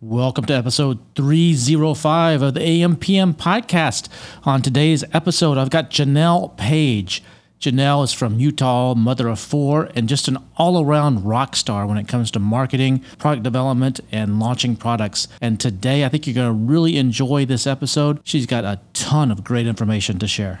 Welcome to episode 305 of the AMPM podcast. On today's episode, I've got Janelle Page. Janelle is from Utah, mother of four, and just an all around rock star when it comes to marketing, product development, and launching products. And today, I think you're going to really enjoy this episode. She's got a ton of great information to share.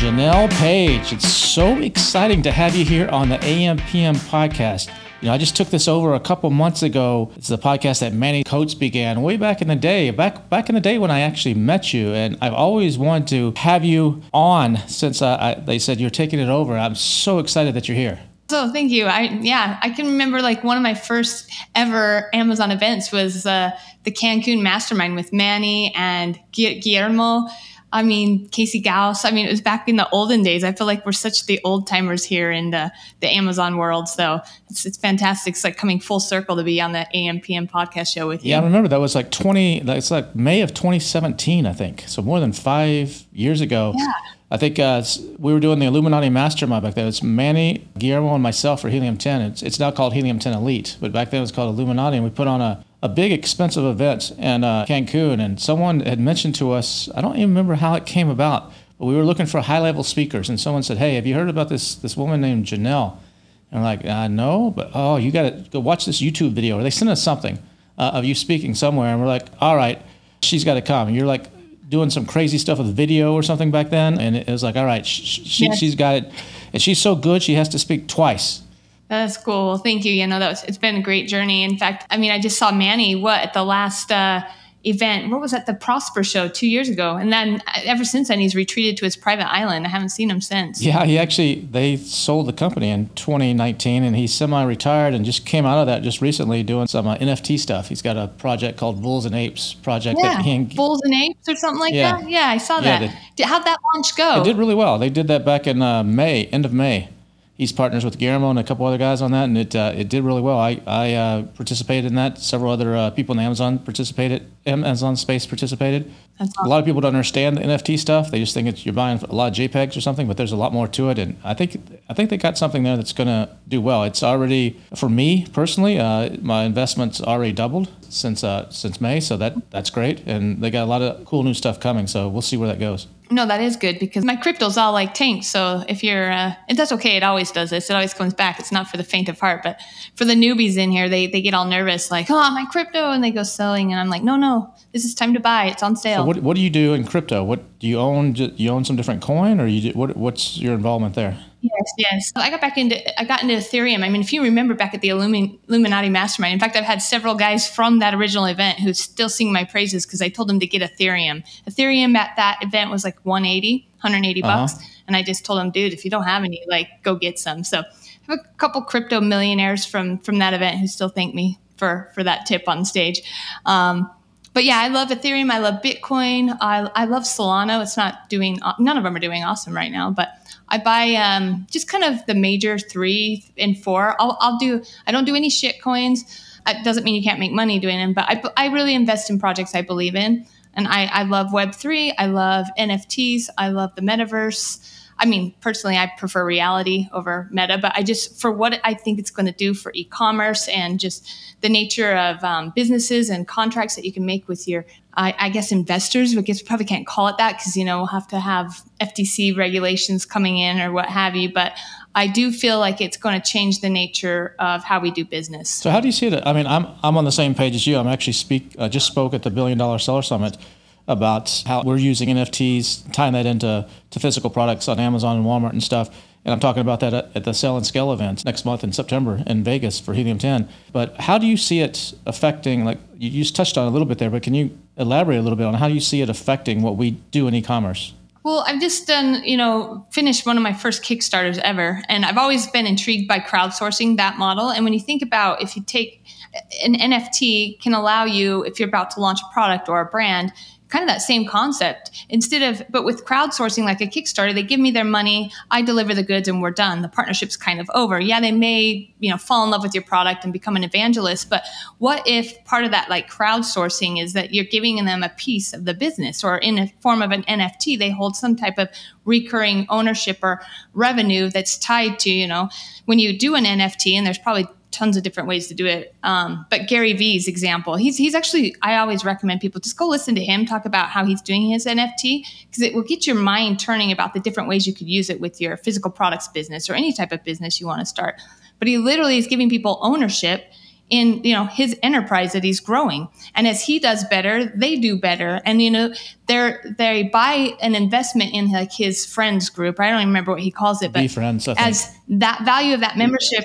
Janelle Page, it's so exciting to have you here on the AMPM podcast. You know, I just took this over a couple months ago. It's the podcast that Manny Coats began way back in the day, back back in the day when I actually met you. And I've always wanted to have you on since uh, I, they said you're taking it over. I'm so excited that you're here. So thank you. I yeah, I can remember like one of my first ever Amazon events was uh, the Cancun Mastermind with Manny and Guillermo I mean, Casey Gauss. I mean, it was back in the olden days. I feel like we're such the old timers here in the, the Amazon world. So it's, it's fantastic. It's like coming full circle to be on the AMPM podcast show with you. Yeah, I remember that was like 20, it's like May of 2017, I think. So more than five years ago. Yeah. I think uh, we were doing the Illuminati Mastermind back then. It's Manny, Guillermo, and myself for Helium 10. It's, it's now called Helium 10 Elite, but back then it was called Illuminati. And we put on a, a big, expensive event in uh, Cancun. And someone had mentioned to us, I don't even remember how it came about, but we were looking for high level speakers. And someone said, Hey, have you heard about this, this woman named Janelle? And I'm like, uh, No, but oh, you got to go watch this YouTube video. Or they sent us something uh, of you speaking somewhere. And we're like, All right, she's got to come. And you're like, doing some crazy stuff with video or something back then, and it was like, all right, she, yes. she's got it, and she's so good, she has to speak twice. That's cool. Well, thank you. You know, that was, it's been a great journey. In fact, I mean, I just saw Manny what at the last uh, event. What was that? The Prosper Show two years ago, and then uh, ever since then, he's retreated to his private island. I haven't seen him since. Yeah, he actually they sold the company in 2019, and he's semi-retired and just came out of that just recently doing some uh, NFT stuff. He's got a project called Bulls and Apes project. Yeah, that he and, Bulls and Apes or something like yeah. that. Yeah, I saw that. Yeah, they, How'd that launch go? It did really well. They did that back in uh, May, end of May he's partners with Guillermo and a couple other guys on that, and it uh, it did really well. I I uh, participated in that. Several other uh, people in Amazon participated. Amazon Space participated. Awesome. A lot of people don't understand the NFT stuff. They just think it's you're buying a lot of JPEGs or something, but there's a lot more to it. And I think I think they got something there that's going to do well. It's already for me personally, uh, my investment's already doubled since uh, since May, so that that's great. And they got a lot of cool new stuff coming. So we'll see where that goes. No, that is good because my crypto's all like tanked. So if you're, uh, and that's okay. It always does this. It always comes back. It's not for the faint of heart, but for the newbies in here, they, they get all nervous, like, oh, my crypto, and they go selling. And I'm like, no, no, this is time to buy. It's on sale. So what, what do you do in crypto? What do you own? Do you own some different coin or you do, what, what's your involvement there? Yes, yes. I got back into I got into Ethereum. I mean, if you remember back at the Illumin, Illuminati Mastermind, in fact, I've had several guys from that original event who still sing my praises because I told them to get Ethereum. Ethereum at that event was like 180, 180 uh-huh. bucks, and I just told them, dude, if you don't have any, like, go get some. So I have a couple crypto millionaires from from that event who still thank me for for that tip on stage. Um, but yeah, I love Ethereum. I love Bitcoin. I, I love Solana. It's not doing, none of them are doing awesome right now, but I buy um, just kind of the major three and four. I'll, I'll do, I don't do any shit coins. It doesn't mean you can't make money doing them, but I, I really invest in projects I believe in. And I, I love Web3. I love NFTs. I love the metaverse. I mean, personally, I prefer reality over meta, but I just, for what I think it's going to do for e commerce and just the nature of um, businesses and contracts that you can make with your, I, I guess, investors, I guess we probably can't call it that because, you know, we'll have to have FTC regulations coming in or what have you. But I do feel like it's going to change the nature of how we do business. So, how do you see it? I mean, I'm, I'm on the same page as you. I'm actually speak, uh, just spoke at the Billion Dollar Seller Summit about how we're using NFTs, tying that into to physical products on Amazon and Walmart and stuff. And I'm talking about that at the Sell and Scale event next month in September in Vegas for Helium 10. But how do you see it affecting, like you just touched on a little bit there, but can you elaborate a little bit on how you see it affecting what we do in e commerce? Well, I've just done, you know, finished one of my first Kickstarters ever. And I've always been intrigued by crowdsourcing that model. And when you think about if you take an NFT can allow you, if you're about to launch a product or a brand, kind of that same concept. Instead of but with crowdsourcing like a kickstarter they give me their money i deliver the goods and we're done. The partnership's kind of over. Yeah they may you know fall in love with your product and become an evangelist but what if part of that like crowdsourcing is that you're giving them a piece of the business or in a form of an nft they hold some type of recurring ownership or revenue that's tied to you know when you do an nft and there's probably tons of different ways to do it. Um, but Gary Vee's example, he's he's actually I always recommend people just go listen to him talk about how he's doing his NFT because it will get your mind turning about the different ways you could use it with your physical products business or any type of business you want to start. But he literally is giving people ownership in you know his enterprise that he's growing. And as he does better they do better. And you know they're they buy an investment in like his friends group. I don't even remember what he calls it but friends, as that value of that membership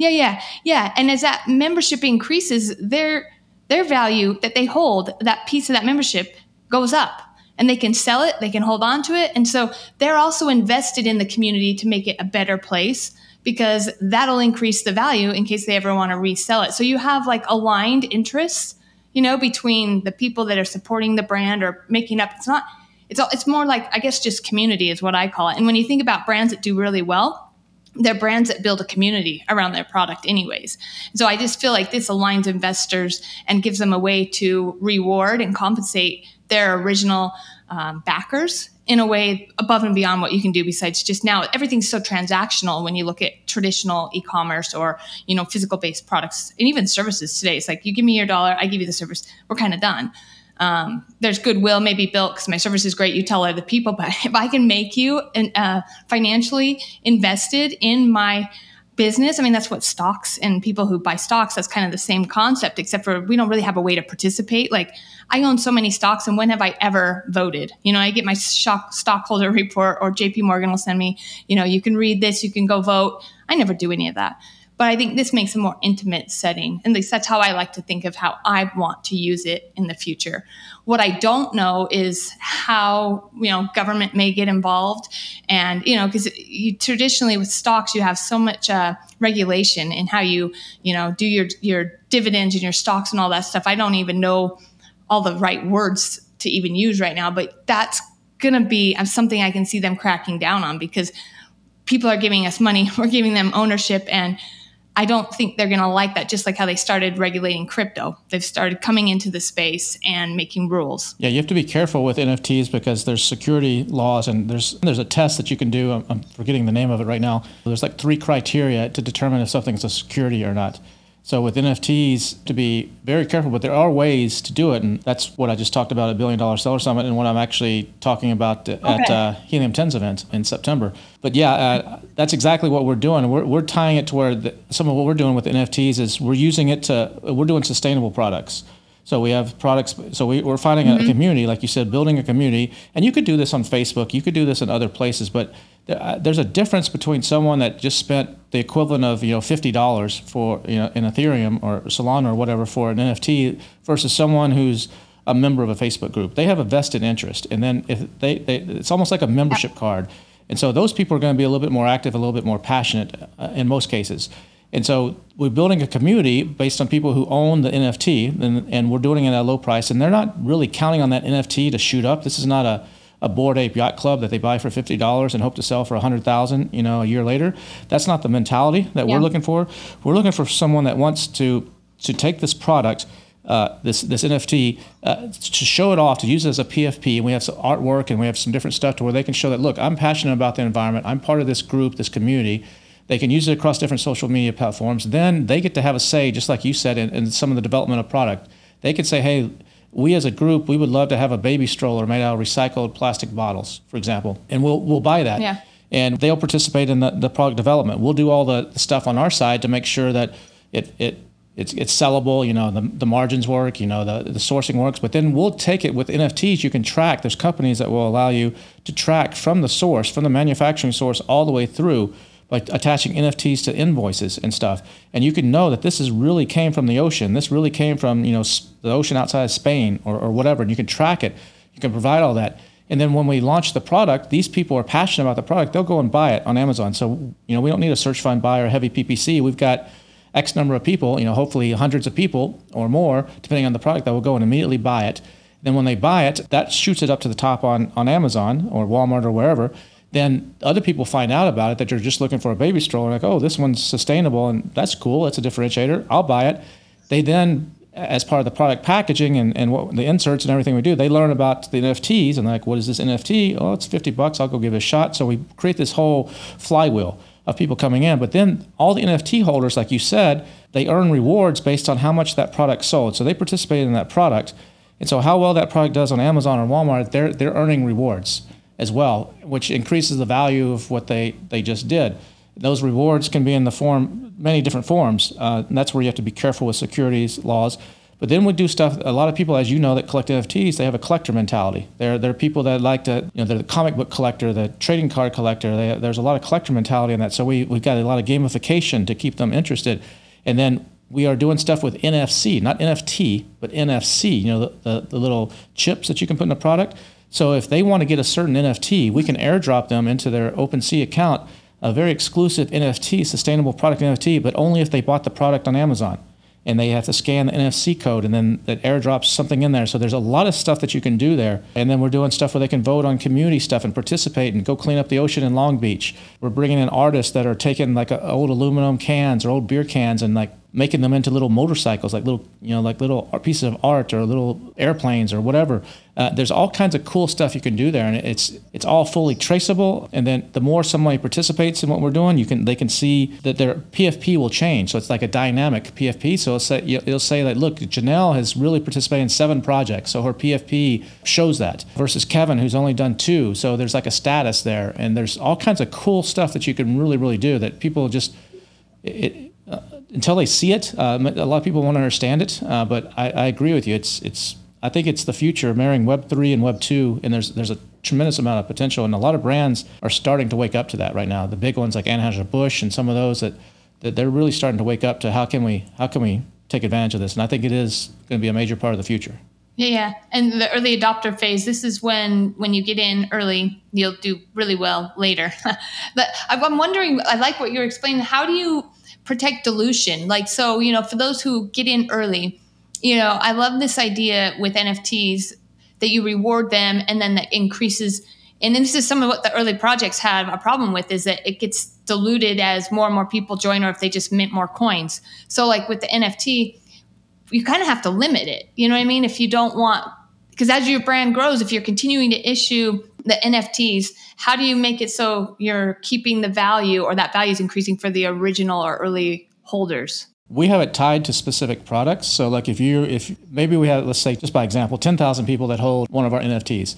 yeah, yeah, yeah. And as that membership increases, their their value that they hold, that piece of that membership goes up. And they can sell it, they can hold on to it. And so they're also invested in the community to make it a better place because that'll increase the value in case they ever want to resell it. So you have like aligned interests, you know, between the people that are supporting the brand or making up. It's not, it's, all, it's more like, I guess, just community is what I call it. And when you think about brands that do really well, they're brands that build a community around their product anyways. So i just feel like this aligns investors and gives them a way to reward and compensate their original um, backers in a way above and beyond what you can do besides just now. Everything's so transactional when you look at traditional e-commerce or you know physical based products and even services today. It's like you give me your dollar i give you the service. We're kind of done um, there's goodwill maybe built because my service is great. You tell other people, but if I can make you uh, financially invested in my business, I mean, that's what stocks and people who buy stocks, that's kind of the same concept, except for we don't really have a way to participate. Like, I own so many stocks, and when have I ever voted? You know, I get my stock, stockholder report, or JP Morgan will send me, you know, you can read this, you can go vote. I never do any of that. But I think this makes a more intimate setting. At least that's how I like to think of how I want to use it in the future. What I don't know is how, you know, government may get involved. And, you know, because traditionally with stocks, you have so much uh, regulation in how you, you know, do your, your dividends and your stocks and all that stuff. I don't even know all the right words to even use right now, but that's going to be uh, something I can see them cracking down on because people are giving us money, we're giving them ownership, and I don't think they're going to like that, just like how they started regulating crypto. They've started coming into the space and making rules. Yeah, you have to be careful with NFTs because there's security laws and there's there's a test that you can do. I'm, I'm forgetting the name of it right now. There's like three criteria to determine if something's a security or not. So with NFTs, to be very careful, but there are ways to do it, and that's what I just talked about at Billion Dollar Seller Summit, and what I'm actually talking about okay. at uh, Helium 10's event in September. But yeah, uh, that's exactly what we're doing. We're, we're tying it to where the, some of what we're doing with NFTs is we're using it to we're doing sustainable products. So we have products. So we, are finding mm-hmm. a community, like you said, building a community, and you could do this on Facebook. You could do this in other places, but uh, there's a difference between someone that just spent the equivalent of you know fifty dollars for you know in Ethereum or Solana or whatever for an NFT versus someone who's a member of a Facebook group. They have a vested interest, and then if they, they it's almost like a membership card, and so those people are going to be a little bit more active, a little bit more passionate uh, in most cases. And so we're building a community based on people who own the NFT, and, and we're doing it at a low price, and they're not really counting on that NFT to shoot up. This is not a a Bored Ape Yacht Club that they buy for fifty dollars and hope to sell for a hundred thousand, you know, a year later. That's not the mentality that yeah. we're looking for. We're looking for someone that wants to to take this product. Uh, this this NFT uh, to show it off, to use it as a PFP, and we have some artwork and we have some different stuff to where they can show that look, I'm passionate about the environment. I'm part of this group, this community. They can use it across different social media platforms. Then they get to have a say, just like you said, in, in some of the development of product. They can say, hey, we as a group, we would love to have a baby stroller made out of recycled plastic bottles, for example, and we'll we'll buy that. Yeah. And they'll participate in the, the product development. We'll do all the, the stuff on our side to make sure that it it it's it's sellable. You know, the, the margins work. You know, the the sourcing works. But then we'll take it with NFTs. You can track. There's companies that will allow you to track from the source, from the manufacturing source, all the way through by attaching NFTs to invoices and stuff. And you can know that this is really came from the ocean. This really came from you know the ocean outside of Spain or, or whatever. And you can track it. You can provide all that. And then when we launch the product, these people are passionate about the product. They'll go and buy it on Amazon. So you know we don't need a search find buy or heavy PPC. We've got X number of people, you know, hopefully hundreds of people or more, depending on the product, that will go and immediately buy it. Then when they buy it, that shoots it up to the top on, on Amazon or Walmart or wherever. Then other people find out about it that you're just looking for a baby stroller, like, oh, this one's sustainable and that's cool. It's a differentiator. I'll buy it. They then, as part of the product packaging and, and what the inserts and everything we do, they learn about the NFTs and like, what is this NFT? Oh, it's 50 bucks. I'll go give it a shot. So we create this whole flywheel of people coming in. But then all the NFT holders, like you said, they earn rewards based on how much that product sold. So they participate in that product. And so how well that product does on Amazon or Walmart, they're, they're earning rewards as well, which increases the value of what they, they just did. Those rewards can be in the form, many different forms. Uh, and that's where you have to be careful with securities laws. But then we do stuff. A lot of people, as you know, that collect NFTs, they have a collector mentality. They're they're people that like to, you know, they're the comic book collector, the trading card collector. They, there's a lot of collector mentality in that. So we we've got a lot of gamification to keep them interested. And then we are doing stuff with NFC, not NFT, but NFC. You know, the, the, the little chips that you can put in a product. So if they want to get a certain NFT, we can airdrop them into their OpenSea account a very exclusive NFT, sustainable product NFT, but only if they bought the product on Amazon and they have to scan the NFC code and then that airdrops something in there. So there's a lot of stuff that you can do there. And then we're doing stuff where they can vote on community stuff and participate and go clean up the ocean in Long Beach. We're bringing in artists that are taking like uh, old aluminum cans or old beer cans and like making them into little motorcycles, like little, you know, like little pieces of art or little airplanes or whatever. Uh, there's all kinds of cool stuff you can do there, and it's it's all fully traceable. And then the more somebody participates in what we're doing, you can they can see that their PFP will change. So it's like a dynamic PFP. So it'll say it'll say that look, Janelle has really participated in seven projects, so her PFP shows that versus Kevin who's only done two. So there's like a status there, and there's all kinds of cool stuff that you can really really do that people just. It, until they see it, uh, a lot of people won't understand it. Uh, but I, I, agree with you. It's it's I think it's the future, marrying Web three and Web two, and there's there's a tremendous amount of potential, and a lot of brands are starting to wake up to that right now. The big ones like Anheuser Busch and some of those that, that they're really starting to wake up to how can we how can we take advantage of this, and I think it is going to be a major part of the future. Yeah, yeah. And the early adopter phase, this is when when you get in early, you'll do really well later. but I'm wondering, I like what you're explaining. How do you protect dilution. Like, so, you know, for those who get in early, you know, I love this idea with NFTs that you reward them and then that increases. And then this is some of what the early projects have a problem with is that it gets diluted as more and more people join or if they just mint more coins. So, like with the NFT, you kind of have to limit it. You know what I mean? If you don't want, because as your brand grows, if you're continuing to issue the NFTs, how do you make it so you're keeping the value or that value is increasing for the original or early holders? We have it tied to specific products. So, like if you, if maybe we have, let's say, just by example, 10,000 people that hold one of our NFTs,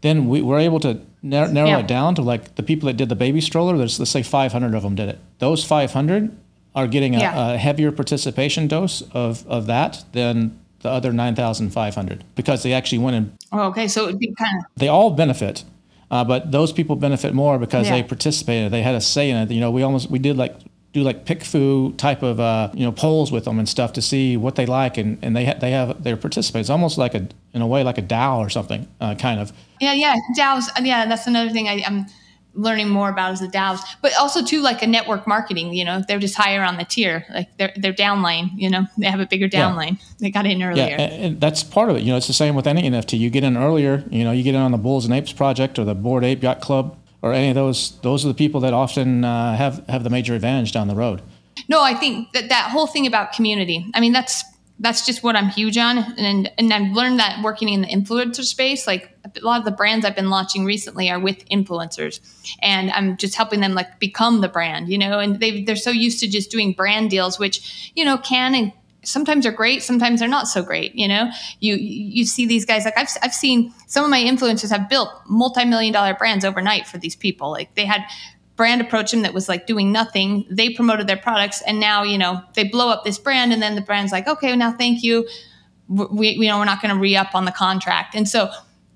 then we, are able to narrow, narrow yeah. it down to like the people that did the baby stroller. There's, let's say, 500 of them did it. Those 500 are getting a, yeah. a heavier participation dose of, of that than the other 9,500 because they actually went and. Oh, okay. So it would be kind of. They all benefit. Uh, but those people benefit more because yeah. they participated. They had a say in it. You know, we almost we did like do like PickFu type of uh, you know polls with them and stuff to see what they like, and, and they ha- they have their participants. It's almost like a in a way like a DAO or something, uh, kind of. Yeah, yeah, DAOs. Yeah, that's another thing I, I'm learning more about is the DAOs, but also too like a network marketing. You know, they're just higher on the tier, like their their downline. You know, they have a bigger downline. Yeah. They got in earlier. Yeah, and, and, that's part of it. You know, it's the same with any NFT. You get in earlier. You know, you get in on the Bulls and Apes project or the Bored Ape Yacht Club or any of those. Those are the people that often uh, have have the major advantage down the road. No, I think that that whole thing about community. I mean, that's that's just what I'm huge on. And and I've learned that working in the influencer space, like a lot of the brands I've been launching recently are with influencers. And I'm just helping them like become the brand, you know, and they they're so used to just doing brand deals, which, you know, can and sometimes are great, sometimes they're not so great, you know. You you see these guys like I've I've seen some of my influencers have built multi-million dollar brands overnight for these people. Like they had brand approached them that was like doing nothing. They promoted their products, and now you know they blow up this brand, and then the brand's like, okay, now thank you. We, we know we're not going to re up on the contract, and so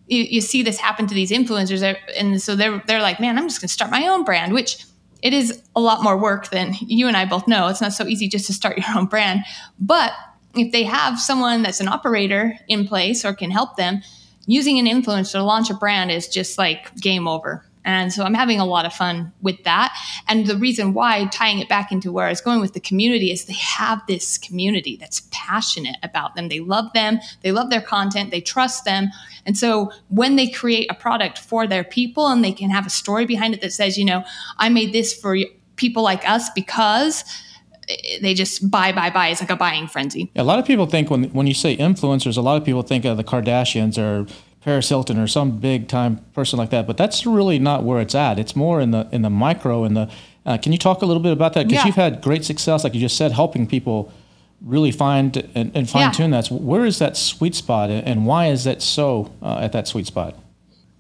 you, you see this happen to these influencers, and so they're they're like, man, I'm just going to start my own brand, which it is a lot more work than you and I both know. It's not so easy just to start your own brand, but if they have someone that's an operator in place or can help them, using an influencer to launch a brand is just like game over And so I'm having a lot of fun with that. And the reason why, tying it back into where I was going with the community, is they have this community that's passionate about them. They love them, they love their content, they trust them. And so when they create a product for their people and they can have a story behind it that says, you know, I made this for people like us because they just buy, buy, buy. It's like a buying frenzy. A lot of people think when when you say influencers, a lot of people think of the Kardashians or Paris Hilton or some big time person like that. But that's really not where it's at. It's more in the in the micro. In the uh, can you talk a little bit about that? Because Yeah. you've had great success, like you just said, helping people really find and, and fine tune that. Where is that sweet spot, and and why is that so uh, at that sweet spot?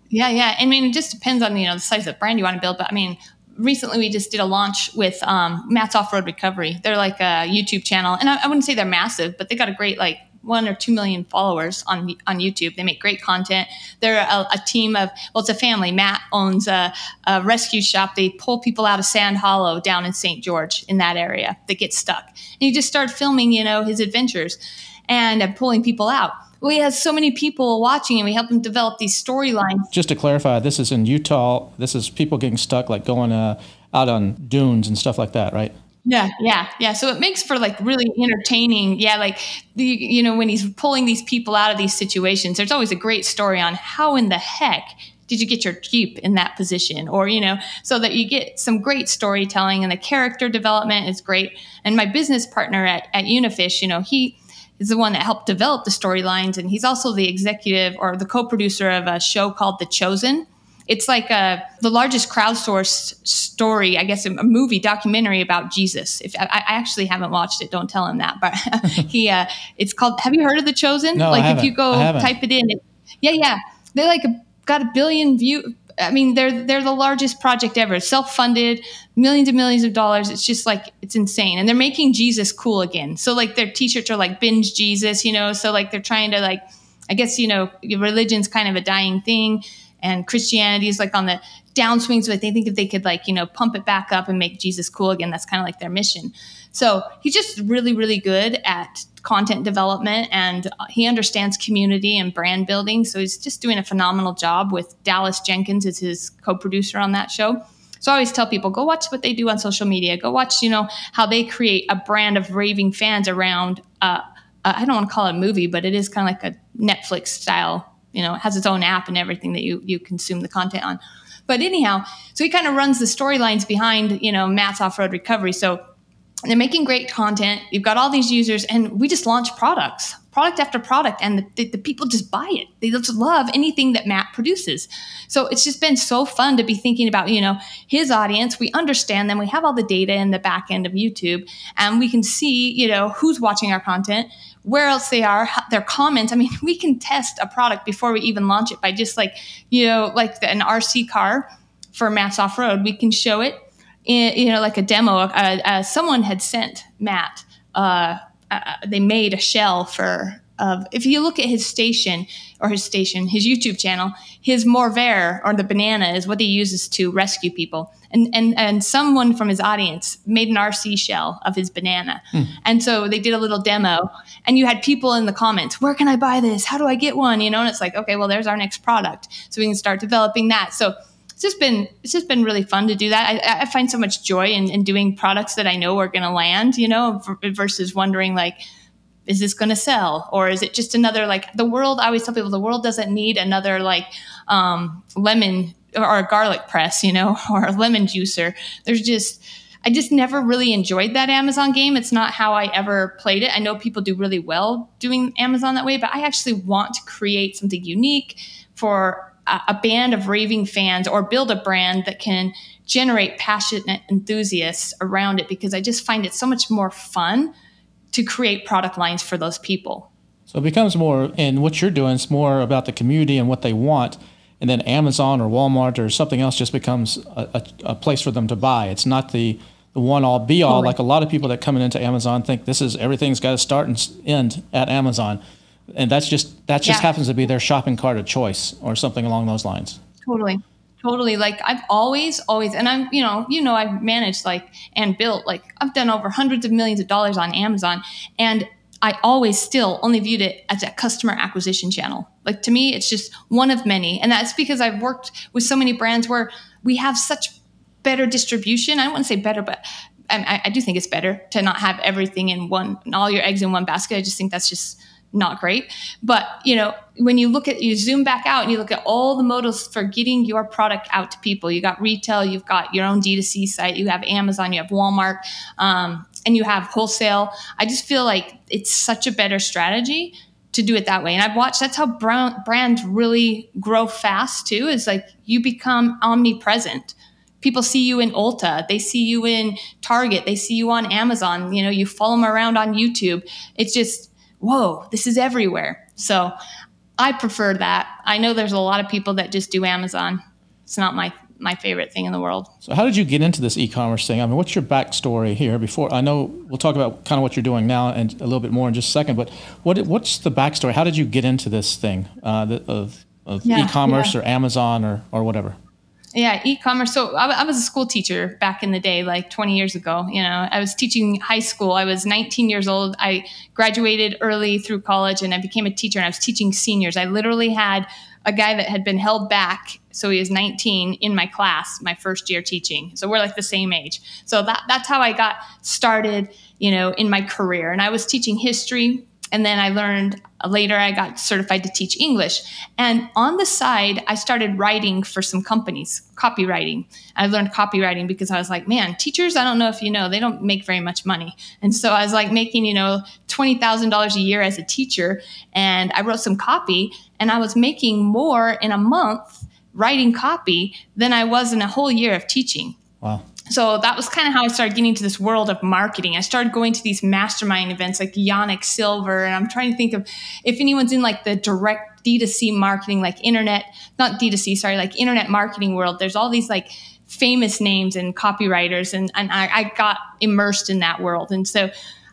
Yeah, yeah. I mean, it just depends on you know the size of the brand you want to build. But I mean, recently we just did a launch with um, Matt's Off Road Recovery. They're like a YouTube channel, and I, I wouldn't say they're massive, but they got a great like one or two million followers on on YouTube. They make great content. They're a, a team of well, it's a family. Matt owns a, a rescue shop. They pull people out of Sand Hollow down in St. George in that area that get stuck, and he just started filming, you know, his adventures and uh, pulling people out. He has so many people watching, and we help him develop these storylines Just to clarify, this is in Utah. This is people getting stuck, like going uh, out on dunes and stuff like that, right? Yeah, yeah, yeah. So it makes for like really entertaining. Yeah, like the you know when he's pulling these people out of these situations, there's always a great story on how in the heck did you get your jeep in that position, or you know, so that you get some great storytelling and the character development is great. And my business partner at at Unifish, you know, he is the one that helped develop the storylines, and he's also the executive or the co-producer of a show called The Chosen it's like a, the largest crowdsourced story, I guess, a movie documentary about Jesus. If I, I actually haven't watched it, don't tell him that. But he, uh, it's called. Have you heard of The Chosen? No, I like if haven't. you go type it in, it, yeah, yeah, they like got a billion view. I mean, they're they're the largest project ever, self-funded, millions and millions of dollars. It's just like it's insane, and they're making Jesus cool again. So like their T-shirts are like binge Jesus, you know. So like they're trying to like, I guess you know, religion's kind of a dying thing, and Christianity is like on the downswings. But they think if they could like you know pump it back up and make Jesus cool again, that's kind of like their mission. So he's just really really good at content development and he understands community and brand building. So he's just doing a phenomenal job with Dallas Jenkins is his co-producer on that show. So I always tell people, go watch what they do on social media. Go watch, you know, how they create a brand of raving fans around. Uh, uh, I don't want to call it a movie, but it is kind of like a Netflix style. You know, it has its own app and everything that you you consume the content on. But anyhow, so he kind of runs the storylines behind, you know, Matt's off road recovery. So they're making great content. You've got all these users, and we just launch products, product after product, and the, the, the people just buy it. They just love anything that Matt produces. So it's just been so fun to be thinking about, you know, his audience. We understand them. We have all the data in the back end of YouTube, and we can see, you know, who's watching our content, where else they are, their comments. I mean, we can test a product before we even launch it by just like, you know, like the, an RC car for Matt's off road. We can show it in, you know, like a demo. Uh, uh, someone had sent Matt. Uh, uh, they made a shell for. Of if you look at his station or his station, his YouTube channel, his morvair or the banana is what he uses to rescue people. And and and someone from his audience made an RC shell of his banana. Hmm. And so they did a little demo, and you had people in the comments, "Where can I buy this? How do I get one?" You know, and it's like, okay, well, there's our next product, so we can start developing that. So it's just been it's just been really fun to do that. I, I find so much joy in, in doing products that I know are going to land, you know, v- versus wondering like, is this going to sell or is it just another like the world? I always tell people the world doesn't need another like um, lemon or a garlic press, you know, or a lemon juicer. There's just I just never really enjoyed that Amazon game. It's not how I ever played it. I know people do really well doing Amazon that way, but I actually want to create something unique for a, a band of raving fans or build a brand that can generate passionate enthusiasts around it because I just find it so much more fun to create product lines for those people. So it becomes more, and what you're doing is more about the community and what they want. And then Amazon or Walmart or something else just becomes a, a, a place for them to buy. It's not the, the one all be all. Like a lot of people that coming into Amazon think this is everything's got to start and end at Amazon. And that's just, that just Yeah. happens to be their shopping cart of choice or something along those lines. Totally. Totally. Like I've always, always, and I'm, you know, you know, I've managed like and built like I've done over hundreds of millions of dollars on Amazon, and I always still only viewed it as a customer acquisition channel. Like to me, it's just one of many. And that's because I've worked with so many brands where we have such better distribution. I don't want to say better, but um, I, I do think it's better to not have everything in one, all your eggs in one basket. I just think that's just not great. But you know, when you look at you zoom back out and you look at all the motives for getting your product out to people, you got retail, you've got your own D2C site, you have Amazon, you have Walmart, um, and you have wholesale. I just feel like it's such a better strategy to do it that way. And I've watched that's how brands really grow fast too. Is like you become omnipresent. People see you in Ulta, they see you in Target, they see you on Amazon. You know, you follow them around on YouTube. It's just whoa, this is everywhere. So I prefer that. I know there's a lot of people that just do Amazon. It's not my my favorite thing in the world. So how did you get into this e-commerce thing? I mean, what's your backstory here? Before I know, we'll talk about kind of what you're doing now and a little bit more in just a second. But what what's the backstory? How did you get into this thing uh, of of yeah, e-commerce yeah. or Amazon or or whatever? Yeah, e-commerce. So I, I, was a school teacher back in the day, like 20 years ago. You know, I was teaching high school. I was 19 years old. I graduated early through college, and I became a teacher. And I was teaching seniors. I literally had a guy that had been held back, so he was 19 in my class, my first year teaching. So we're like the same age. So that that's how I got started. You know, in my career, and I was teaching history and then I learned later I got certified to teach English. And on the side, I started writing for some companies, copywriting. I learned copywriting because I was like, man, teachers, I don't know if you know, they don't make very much money. And so I was like making, you know, $20,000 a year as a teacher. And I wrote some copy and I was making more in a month writing copy than I was in a whole year of teaching. Wow so that was kind of how I started getting into this world of marketing. I started going to these mastermind events like Yanik Silver, and I'm trying to think of if anyone's in like the direct D2C marketing, like internet, not D2C, sorry, like internet marketing world. There's all these like famous names and copywriters, and, and I, I got immersed in that world. And so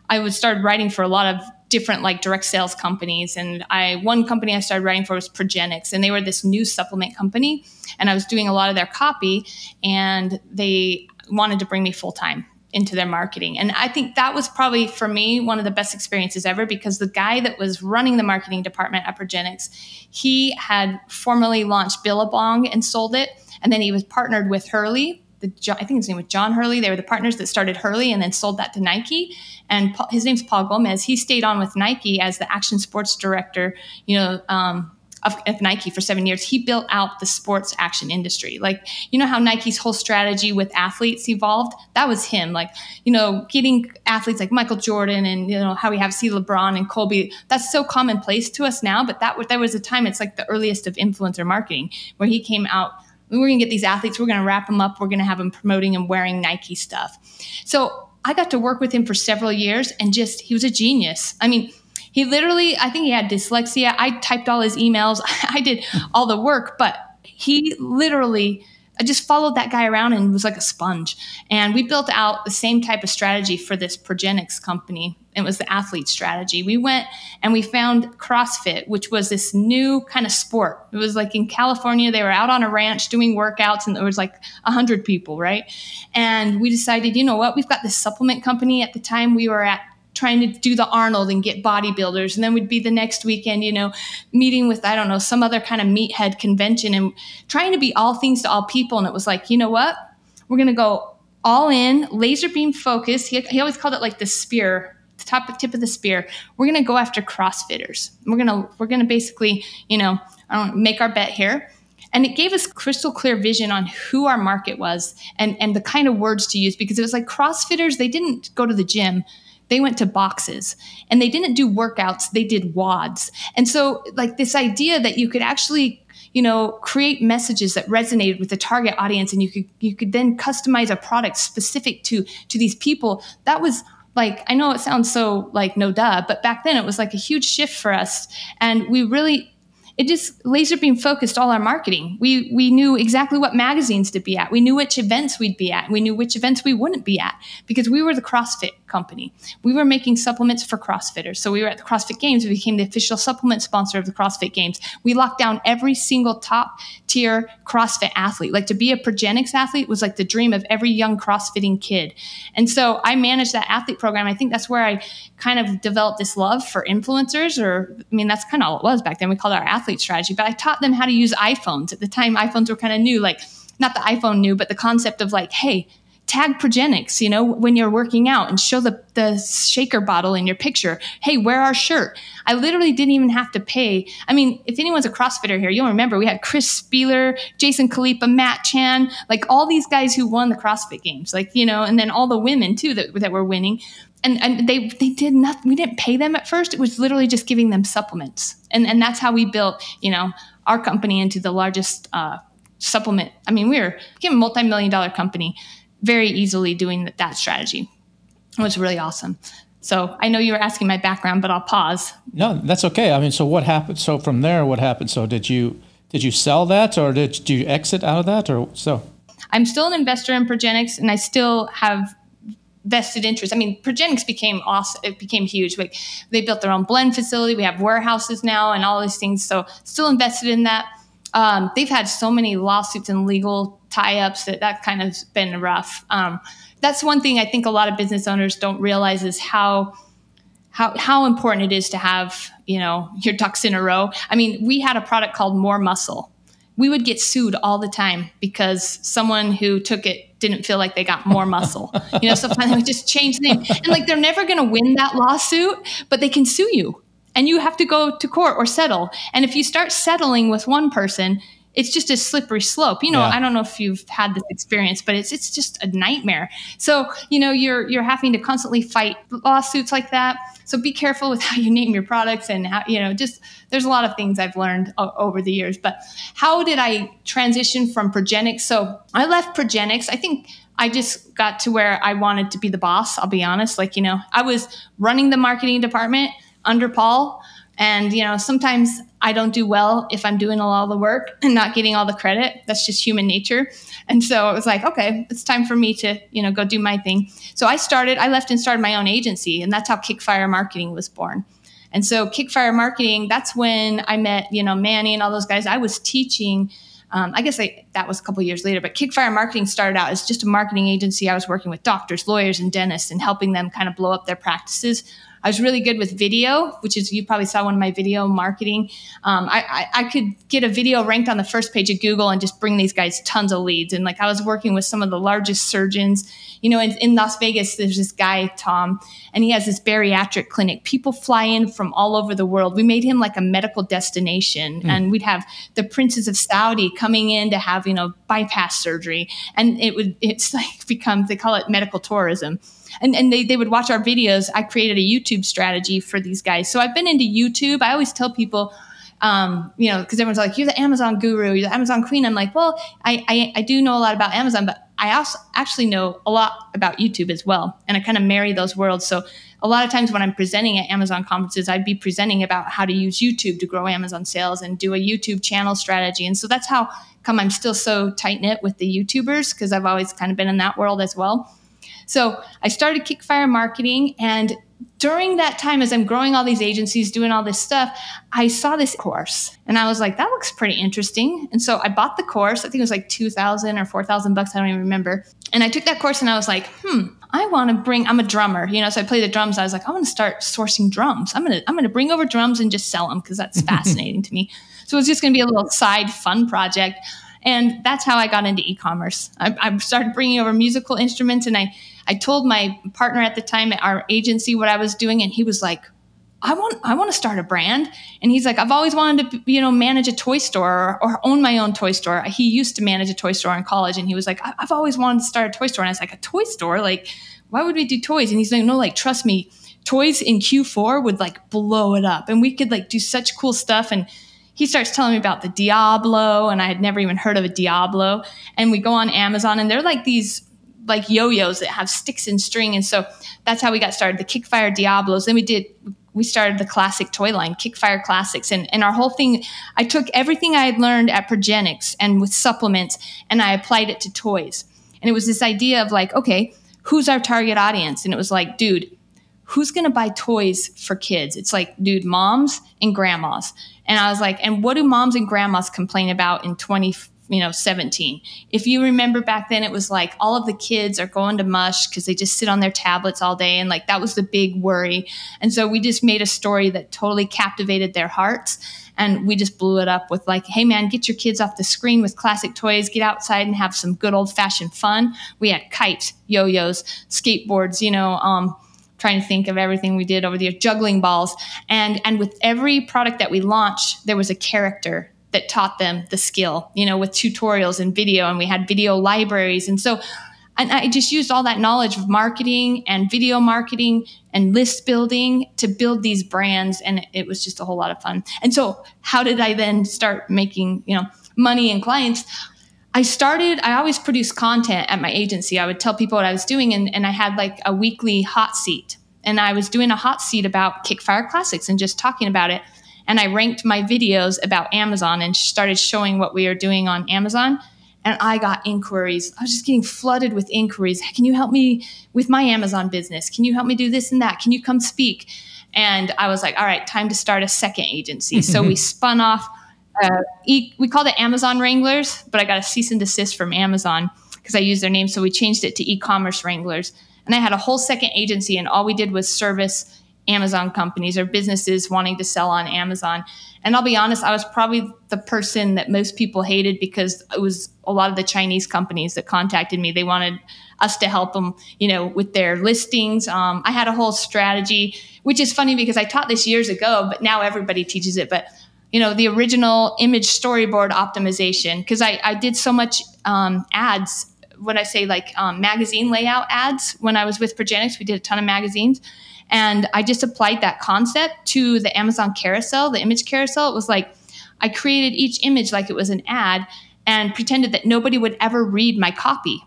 I would start writing for a lot of different like direct sales companies and i one company i started writing for was Progenex and they were this new supplement company and i was doing a lot of their copy and they wanted to bring me full time into their marketing. And I think that was probably for me one of the best experiences ever because the guy that was running the marketing department at Progenex, he had formerly launched Billabong and sold it. And then he was partnered with Hurley. The, I think his name was John Hurley. They were the partners that started Hurley and then sold that to Nike. And his name's Paul Gomez. He stayed on with Nike as the action sports director, you know, um, of, of, Nike for seven years, he built out the sports action industry. Like, you know how Nike's whole strategy with athletes evolved? That was him. Like, you know, getting athletes like Michael Jordan and, you know, how we have see LeBron and Kobe. That's so commonplace to us now. But that, that was a time, it's like the earliest of influencer marketing where he came out we're going to get these athletes, we're going to wrap them up, we're going to have them promoting and wearing Nike stuff. So I got to work with him for several years and just, he was a genius. I mean, he literally, I think he had dyslexia. I typed all his emails, I did all the work, but he literally I just followed that guy around and was like a sponge. And we built out the same type of strategy for this Progenex company. It was the athlete strategy. We went and we found CrossFit, which was this new kind of sport. It was like in California, they were out on a ranch doing workouts, and there was like 100 people, right? And we decided, you know what? We've got this supplement company. At the time, we were at trying to do the Arnold and get bodybuilders. And then we'd be the next weekend, you know, meeting with, I don't know, some other kind of meathead convention and trying to be all things to all people. And it was like, you know what? We're going to go all in, laser beam focus. He, he always called it like the spear, the top tip of the spear. We're going to go after CrossFitters. We're going to, we're going to basically, you know, make our bet here. And it gave us crystal clear vision on who our market was and, and the kind of words to use because it was like CrossFitters, they didn't go to the gym they went to boxes and they didn't do workouts, they did WODs. And so, like, this idea that you could actually you know create messages that resonated with the target audience and you could you could then customize a product specific to to these people that was like i know it sounds so like no duh but back then it was like a huge shift for us and we really it just laser beam focused all our marketing. We we knew exactly what magazines to be at. We knew which events we'd be at. We knew which events we wouldn't be at because we were the CrossFit company. We were making supplements for CrossFitters. So we were at the CrossFit Games. We became the official supplement sponsor of the CrossFit Games. We locked down every single top tier CrossFit athlete. Like to be a Progenex athlete was like the dream of every young CrossFitting kid. And so I managed that athlete program. I think that's where I kind of developed this love for influencers, or I mean, that's kind of all it was back then. We called it our athlete strategy, but I taught them how to use iPhones. At the time, iPhones were kind of new, like not the iPhone new, but the concept of like, hey, tag Progenex you know, when you're working out and show the, the shaker bottle in your picture. Hey, wear our shirt. I literally didn't even have to pay. I mean, if anyone's a CrossFitter here, you'll remember we had Chris Spealler, Jason Khalipa Matt Chan, like all these guys who won the CrossFit games, like, you know, and then all the women too that, that were winning. And, and they, they did nothing. We didn't pay them at first. It was literally just giving them supplements. And, and that's how we built, you know, our company into the largest uh, supplement. I mean, we were a multi-million dollar company very easily doing that strategy. It was really awesome. So I know you were asking my background, but I'll pause. No, that's okay. I mean, so what happened? So from there, what happened? So did you did you sell that, or did, did you exit out of that, or so? I'm still an investor in Progenex, and I still have vested interest. I mean, Progenex became awesome. It became huge. Like they built their own blend facility. We have warehouses now, and all these things. So still invested in that. Um, they've had so many lawsuits and legal tie-ups that that kind of been rough. Um, that's one thing I think a lot of business owners don't realize is how how how important it is to have you know your ducks in a row. I mean, we had a product called More Muscle. We would get sued all the time because someone who took it didn't feel like they got more muscle. You know, so finally we just changed the name. And like they're never gonna win that lawsuit, but they can sue you. And you have to go to court or settle. And if you start settling with one person, it's just a slippery slope. You know, yeah. I don't know if you've had this experience, but it's it's just a nightmare. So, you know, you're you're having to constantly fight lawsuits like that. So be careful with how you name your products and how, you know, just there's a lot of things I've learned o- over the years. But how did I transition from Progenex? So I left Progenex. I think I just got to where I wanted to be the boss. I'll be honest. Like, you know, I was running the marketing department under Paul. And, you know, sometimes I don't do well if I'm doing all the work and not getting all the credit. That's just human nature. And so it was like, okay, it's time for me to, you know, go do my thing. So I started, I left and started my own agency, and that's how Kickfire Marketing was born. And so Kickfire Marketing, that's when I met, you know, Manny and all those guys. I was teaching. Um, I guess I, that was a couple years later, but Kickfire Marketing started out as just a marketing agency. I was working with doctors, lawyers, and dentists and helping them kind of blow up their practices I was really good with video, which is you probably saw one of my video marketing. Um, I, I, I, could get a video ranked on the first page of Google and just bring these guys tons of leads. And like I was working with some of the largest surgeons. You know, in, in Las Vegas, there's this guy Tom, and he has this bariatric clinic. People fly in from all over the world. We made him like a medical destination, mm. and we'd have the princes of Saudi coming in to have you know bypass surgery, and it would it's like become they call it medical tourism and, and they, they would watch our videos. I created a YouTube strategy for these guys. So I've been into YouTube. I always tell people, um, you know, because everyone's like, you're the Amazon guru, you're the Amazon queen. I'm like, well, I, I, I do know a lot about Amazon, but I also actually know a lot about YouTube as well. And I kind of marry those worlds. So a lot of times when I'm presenting at Amazon conferences, I'd be presenting about how to use YouTube to grow Amazon sales and do a YouTube channel strategy. And so that's how come I'm still so tight knit with the YouTubers because I've always kind of been in that world as well. So I started Kickfire Marketing. And during that time, as I'm growing all these agencies, doing all this stuff, I saw this course and I was like, that looks pretty interesting. And so I bought the course. I think it was like 2000 or 4000 bucks. I don't even remember. And I took that course and I was like, hmm, I want to bring, I'm a drummer, you know, so I play the drums. I was like, I want to start sourcing drums. I'm going to, I'm going to bring over drums and just sell them because that's fascinating to me. So it's just going to be a little side fun project. And that's how I got into e-commerce. I, I started bringing over musical instruments and I, I told my partner at the time at our agency what I was doing, and he was like, I want I want to start a brand. And he's like, I've always wanted to, you know, manage a toy store or, or, own my own toy store. He used to manage a toy store in college and he was like, I've always wanted to start a toy store. And I was like, a toy store? Like, why would we do toys? And he's like, no, like, trust me, toys in Q4 would like blow it up. And we could like do such cool stuff. And he starts telling me about the Diablo, and I had never even heard of a Diablo. And we go on Amazon, and they're like these like yo-yos that have sticks and string. And so that's how we got started. The Kickfire Diablos. Then we did we started the classic toy line, Kickfire Classics. And, and our whole thing, I took everything I had learned at Progenex and with supplements and I applied it to toys. And it was this idea of like, okay, who's our target audience? And it was like, dude, who's going to buy toys for kids? It's like, dude, moms and grandmas. And I was like, and what do moms and grandmas complain about in 20, you know, 17? If you remember back then, it was like all of the kids are going to mush because they just sit on their tablets all day. And like that was the big worry. And so we just made a story that totally captivated their hearts and we just blew it up with like hey man get your kids off the screen with classic toys get outside and have some good old fashioned fun we had kites yo-yos skateboards you know um, trying to think of everything we did over the juggling balls. And and with every product that we launched, there was a character that taught them the skill, you know, with tutorials and video, and we had video libraries. And so and I just used all that knowledge of marketing and video marketing and list building to build these brands. And it was just a whole lot of fun. And so how did I then start making, you know, money and clients? I started, I always produced content at my agency. I would tell people what I was doing, and, and I had like a weekly hot seat. And I was doing a hot seat about Kickfire Classics and just talking about it. And I ranked my videos about Amazon and started showing what we are doing on Amazon. And I got inquiries. I was just getting flooded with inquiries. Can you help me with my Amazon business? Can you help me do this and that? Can you come speak? And I was like, all right, time to start a second agency. so we spun off uh, e- we called it Amazon Wranglers, but I got a cease and desist from Amazon because I used their name. So we changed it to e-commerce Wranglers. And I had a whole second agency, and all we did was service Amazon companies or businesses wanting to sell on Amazon. And I'll be honest, I was probably the person that most people hated because it was a lot of the Chinese companies that contacted me. They wanted us to help them, you know, with their listings. Um, I had a whole strategy, which is funny because I taught this years ago, but now everybody teaches it. But you know the original image storyboard optimization because I, I did so much um, ads what i say like um, magazine layout ads when i was with Progenex we did a ton of magazines and i just applied that concept to the amazon carousel the image carousel it was like i created each image like it was an ad and pretended that nobody would ever read my copy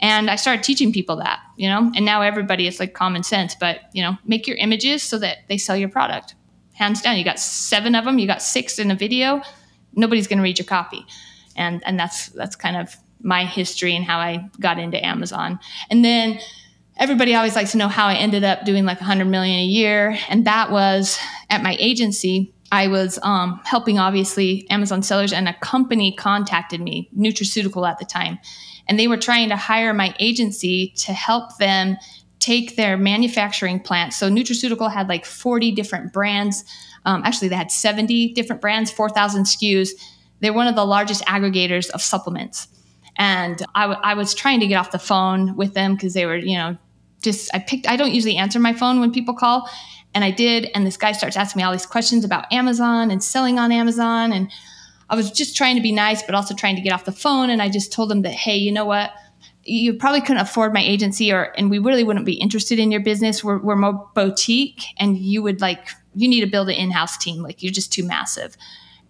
and i started teaching people that you know and now everybody it's like common sense but you know make your images so that they sell your product hands down. You got seven of them, you got six in a video. Nobody's going to read your copy, and and that's that's kind of my history and how I got into Amazon. And then everybody always likes to know how I ended up doing like 100 million a year, and that was at my agency. I was um, helping obviously Amazon sellers, and a company contacted me, Nutraceutical at the time, and they were trying to hire my agency to help them take their manufacturing plant. So Nutraceutical had like 40 different brands. Um, actually, they had 70 different brands, 4,000 SKUs. They're one of the largest aggregators of supplements. And I, w- I was trying to get off the phone with them because they were, you know, just, I picked, I don't usually answer my phone when people call. And I did. And this guy starts asking me all these questions about Amazon and selling on Amazon. And I was just trying to be nice, but also trying to get off the phone. And I just told him that, hey, you know what? you probably couldn't afford my agency or and we really wouldn't be interested in your business we're, we're more boutique and you would like you need to build an in-house team like you're just too massive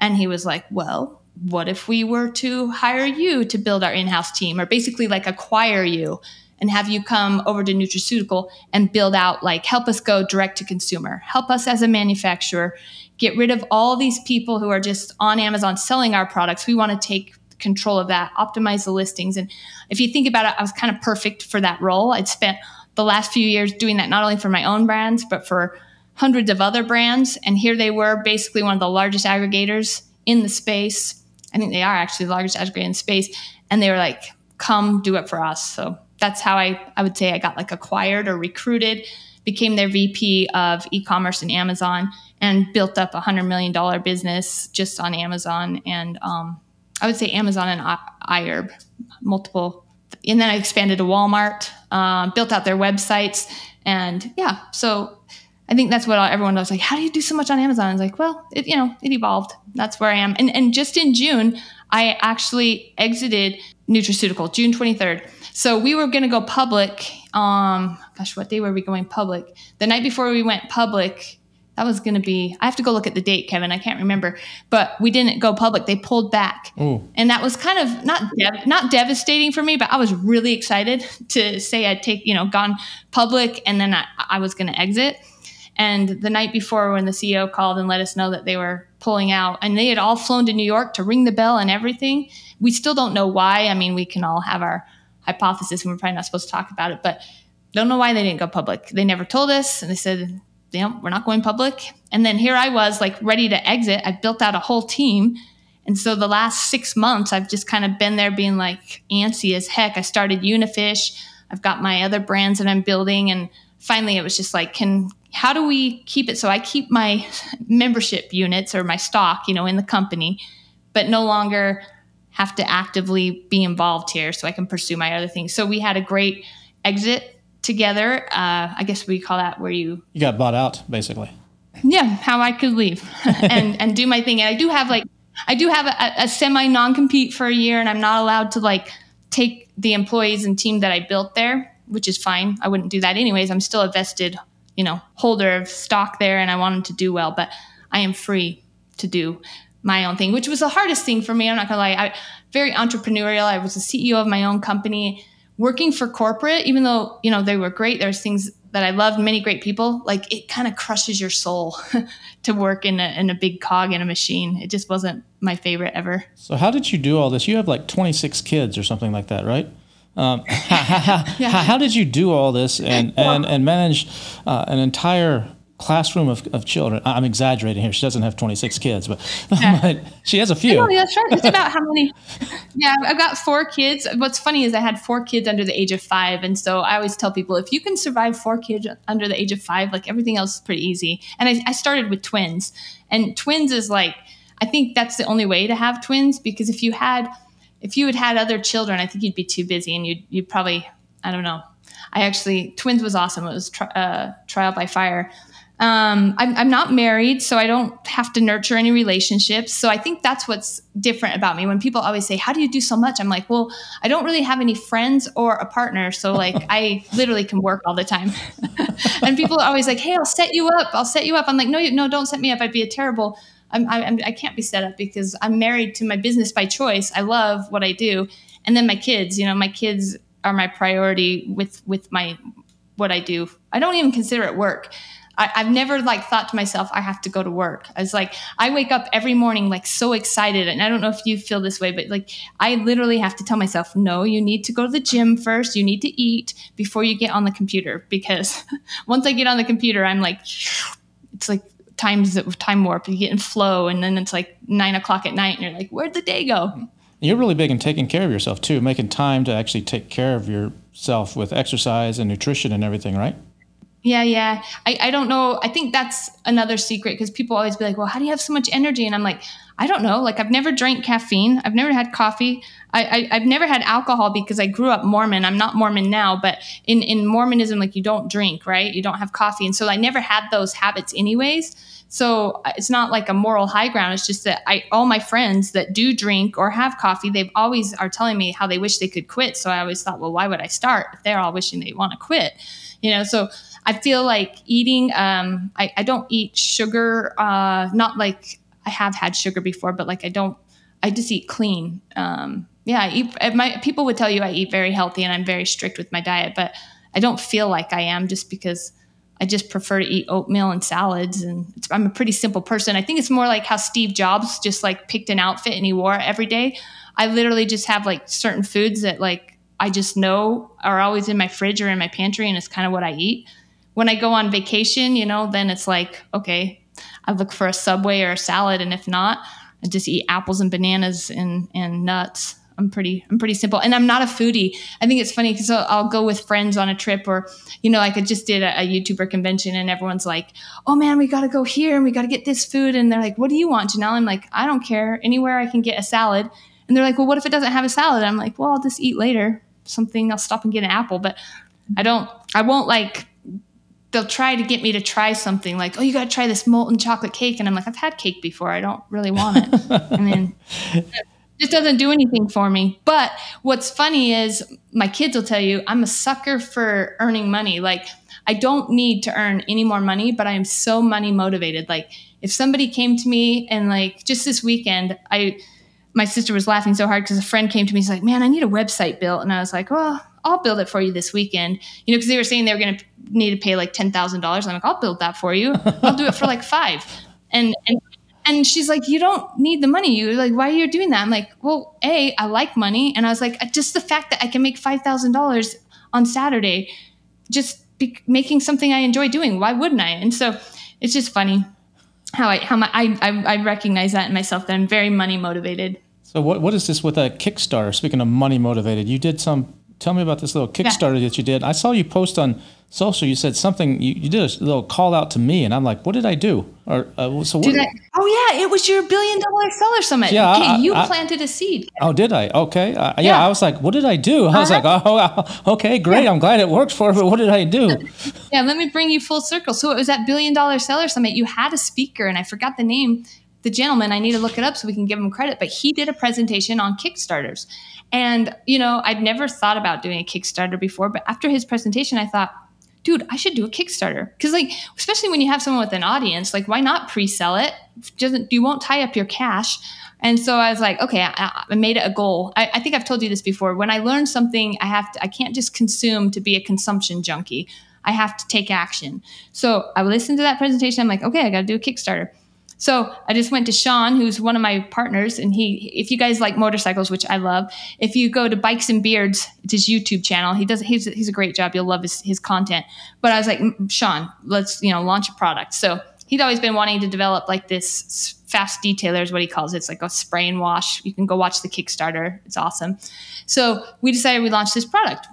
and he was like well what if we were to hire you to build our in-house team or basically like acquire you and have you come over to nutraceutical and build out like help us go direct to consumer help us as a manufacturer get rid of all these people who are just on amazon selling our products we want to take control of that, optimize the listings. And if you think about it, I was kind of perfect for that role. I'd spent the last few years doing that not only for my own brands, but for hundreds of other brands. And here they were, basically one of the largest aggregators in the space. I think they are actually the largest aggregator in space. And they were like, come do it for us. So that's how I, I would say I got like acquired or recruited, became their VP of e commerce and Amazon, and built up a $100 million business just on Amazon. And um, I would say Amazon and I- iHerb, multiple. And then I expanded to Walmart, uh, built out their websites. And yeah, so I think that's what everyone was like, how do you do so much on Amazon? I was like, well, it, you know, it evolved. That's where I am. And, and just in June, I actually exited Nutraceutical, June 23rd. So we were going to go public. Um, gosh, what day were we going public? The night before we went public, that was going to be i have to go look at the date kevin i can't remember but we didn't go public they pulled back Ooh. and that was kind of not dev- not devastating for me but i was really excited to say i'd take you know gone public and then i, I was going to exit and the night before when the ceo called and let us know that they were pulling out and they had all flown to new york to ring the bell and everything we still don't know why i mean we can all have our hypothesis and we're probably not supposed to talk about it but don't know why they didn't go public. They never told us, and they said, you know, we're not going public. And then here I was, like ready to exit. I built out a whole team. And so the last six months, I've just kind of been there being like antsy as heck. I started Unifish. I've got my other brands that I'm building. And finally, it was just like, can, how do we keep it so I keep my membership units or my stock, you know, in the company, but no longer have to actively be involved here so I can pursue my other things. So we had a great exit together. Uh, I guess we call that where you You got bought out, basically. yeah how I could leave and and do my thing. And I do have like I do have a, a semi non compete for a year, and I'm not allowed to like take the employees and team that I built there, which is fine. I wouldn't do that anyways. I'm still a vested you know holder of stock there, and I want them to do well, but I am free to do my own thing, which was the hardest thing for me. I'm not gonna lie. I very entrepreneurial. I was the CEO of my own company, working for corporate, even though, you know, they were great. There's things that I loved, many great people. Like it kind of crushes your soul to work in a, in a big cog in a machine. It just wasn't my favorite ever. So how did you do all this? You have like 26 kids or something like that, right? Um, how, how, did you do all this and, and, and manage uh, an entire classroom of, of children. I'm exaggerating here. She doesn't have 26 kids, but, yeah. but she has a few. Oh, that's right. It's about how many. Yeah, I've got four kids. What's funny is I had four kids under the age of five. And so I always tell people if you can survive four kids under the age of five, like everything else is pretty easy. And I, I started with twins. And twins is like, I think that's the only way to have twins because if you had, if you had had other children, I think you'd be too busy and you'd, you'd probably, I don't know. I actually, twins was awesome. It was tri- uh, trial by fire um, I'm, I'm not married, so I don't have to nurture any relationships. So I think that's what's different about me. When people always say, How do you do so much? I'm like, Well, I don't really have any friends or a partner. So, like, I literally can work all the time. and people are always like, Hey, I'll set you up. I'll set you up. I'm like, No, you, no, don't set me up. I'd be a terrible. I'm, I'm, I can't be set up because I'm married to my business by choice. I love what I do. And then my kids, you know, my kids are my priority with, with my, what I do. I don't even consider it work. I, have never like thought to myself, I have to go to work. I was like, I wake up every morning like so excited. And I don't know if you feel this way, but like I literally have to tell myself, no, you need to go to the gym first. You need to eat before you get on the computer. Because once I get on the computer, I'm like, it's like times time warp. You get in flow, and then it's like nine o'clock at night, and you're like, where'd the day go? You're really big in taking care of yourself too, making time to actually take care of yourself with exercise and nutrition and everything, right? Yeah, yeah. I, I don't know. I think that's another secret because people always be like, well, how do you have so much energy? And I'm like, I don't know. Like, I've never drank caffeine. I've never had coffee. I, I, have never had alcohol because I grew up Mormon. I'm not Mormon now, but in, in Mormonism, like, you don't drink, right? You don't have coffee. And so I never had those habits, anyways. So uh, it's not like a moral high ground. It's just that I, all my friends that do drink or have coffee, they've always are telling me how they wish they could quit. So I always thought, well, why would I start if they're all wishing they want to quit? You know, so I feel like eating, um, I, I don't eat sugar, uh, not like I have had sugar before, but like I don't, I just eat clean. Um, yeah, I eat, my, people would tell you I eat very healthy and I'm very strict with my diet, but I don't feel like I am just because I just prefer to eat oatmeal and salads. And I'm a pretty simple person. I think it's more like how Steve Jobs just like picked an outfit and he wore it every day. I literally just have like certain foods that like I just know are always in my fridge or in my pantry, and it's kind of what I eat when I go on vacation, you know, then it's like, okay, I look for a Subway or a salad, and if not, I just eat apples and bananas and and nuts. I'm pretty I'm pretty simple, and I'm not a foodie. I think it's funny because I'll, I'll, go with friends on a trip, or you know, like I just did a, a YouTuber convention, and everyone's like, "Oh man, we got to go here, and we got to get this food," and they're like, "What do you want, Janelle?" I'm like, "I don't care. Anywhere I can get a salad." And they're like, "Well, what if it doesn't have a salad?" I'm like, "Well, I'll just eat later. Something. I'll stop and get an apple." But I don't. I won't like they'll try to get me to try something like, oh, you got to try this molten chocolate cake. And I'm like, I've had cake before. I don't really want it. I mean, it just doesn't do anything for me. But what's funny is my kids will tell you I'm a sucker for earning money. Like, I don't need to earn any more money, but I am so money motivated. Like, if somebody came to me and, like, just this weekend, I, my sister was laughing so hard because a friend came to me. He's like, "Man, I need a website built," and I was like, "Well, I'll build it for you this weekend." You know, because they were saying they were going to need to pay like ten thousand dollars. I'm like, "I'll build that for you. I'll do it for like five. And and and she's like, "You don't need the money. You like, why are you doing that?" I'm like, "Well, a, I like money," and I was like, uh, just the fact that I can make five thousand dollars on Saturday just be making something I enjoy doing. Why wouldn't I? And so it's just funny how I how my, I, I I recognize that in myself that I'm very money motivated. So what what is this with a Kickstarter? Speaking of money motivated, you did some. Tell me about this little Kickstarter that you did. I saw you post on social. You said something. You, you did a little call out to me, and I'm like, what did I do? Or uh, so what? Did I? Oh yeah, it was your billion dollar seller summit. Yeah, okay, I- you I- planted a seed. Oh, did I? Okay. Uh, yeah. Yeah. I was like, what did I do? I was like, Uh-huh. oh, oh, okay, great. I'm glad it worked for but what did I do? Yeah, let me bring you full circle. So it was that billion dollar seller summit. You had a speaker, and I forgot the name. The gentleman, I need to look it up so we can give him credit, but he did a presentation on Kickstarters. And, you know, I'd never thought about doing a Kickstarter before, but after his presentation, I thought, dude, I should do a Kickstarter. Because, like, especially when you have someone with an audience, like, why not pre sell it? Doesn't, you won't tie up your cash. And so I was like, okay, I, I made it a goal. I, I think I've told you this before. When I learn something, I have to, I can't just consume to be a consumption junkie. I have to take action. So I listened to that presentation. I'm like, okay, I got to do a Kickstarter. So I just went to Sean, who's one of my partners, and he, if you guys like motorcycles, which I love, if you go to Bikes and Beards, it's his YouTube channel. He does, he's, he's a great job. You'll love his, his content. But I was like, "Mm, Sean, let's, you know, launch a product. So he'd always been wanting to develop like this fast detailer is what he calls it. It's like a spray and wash. You can go watch the Kickstarter. It's awesome. So we decided we launched this product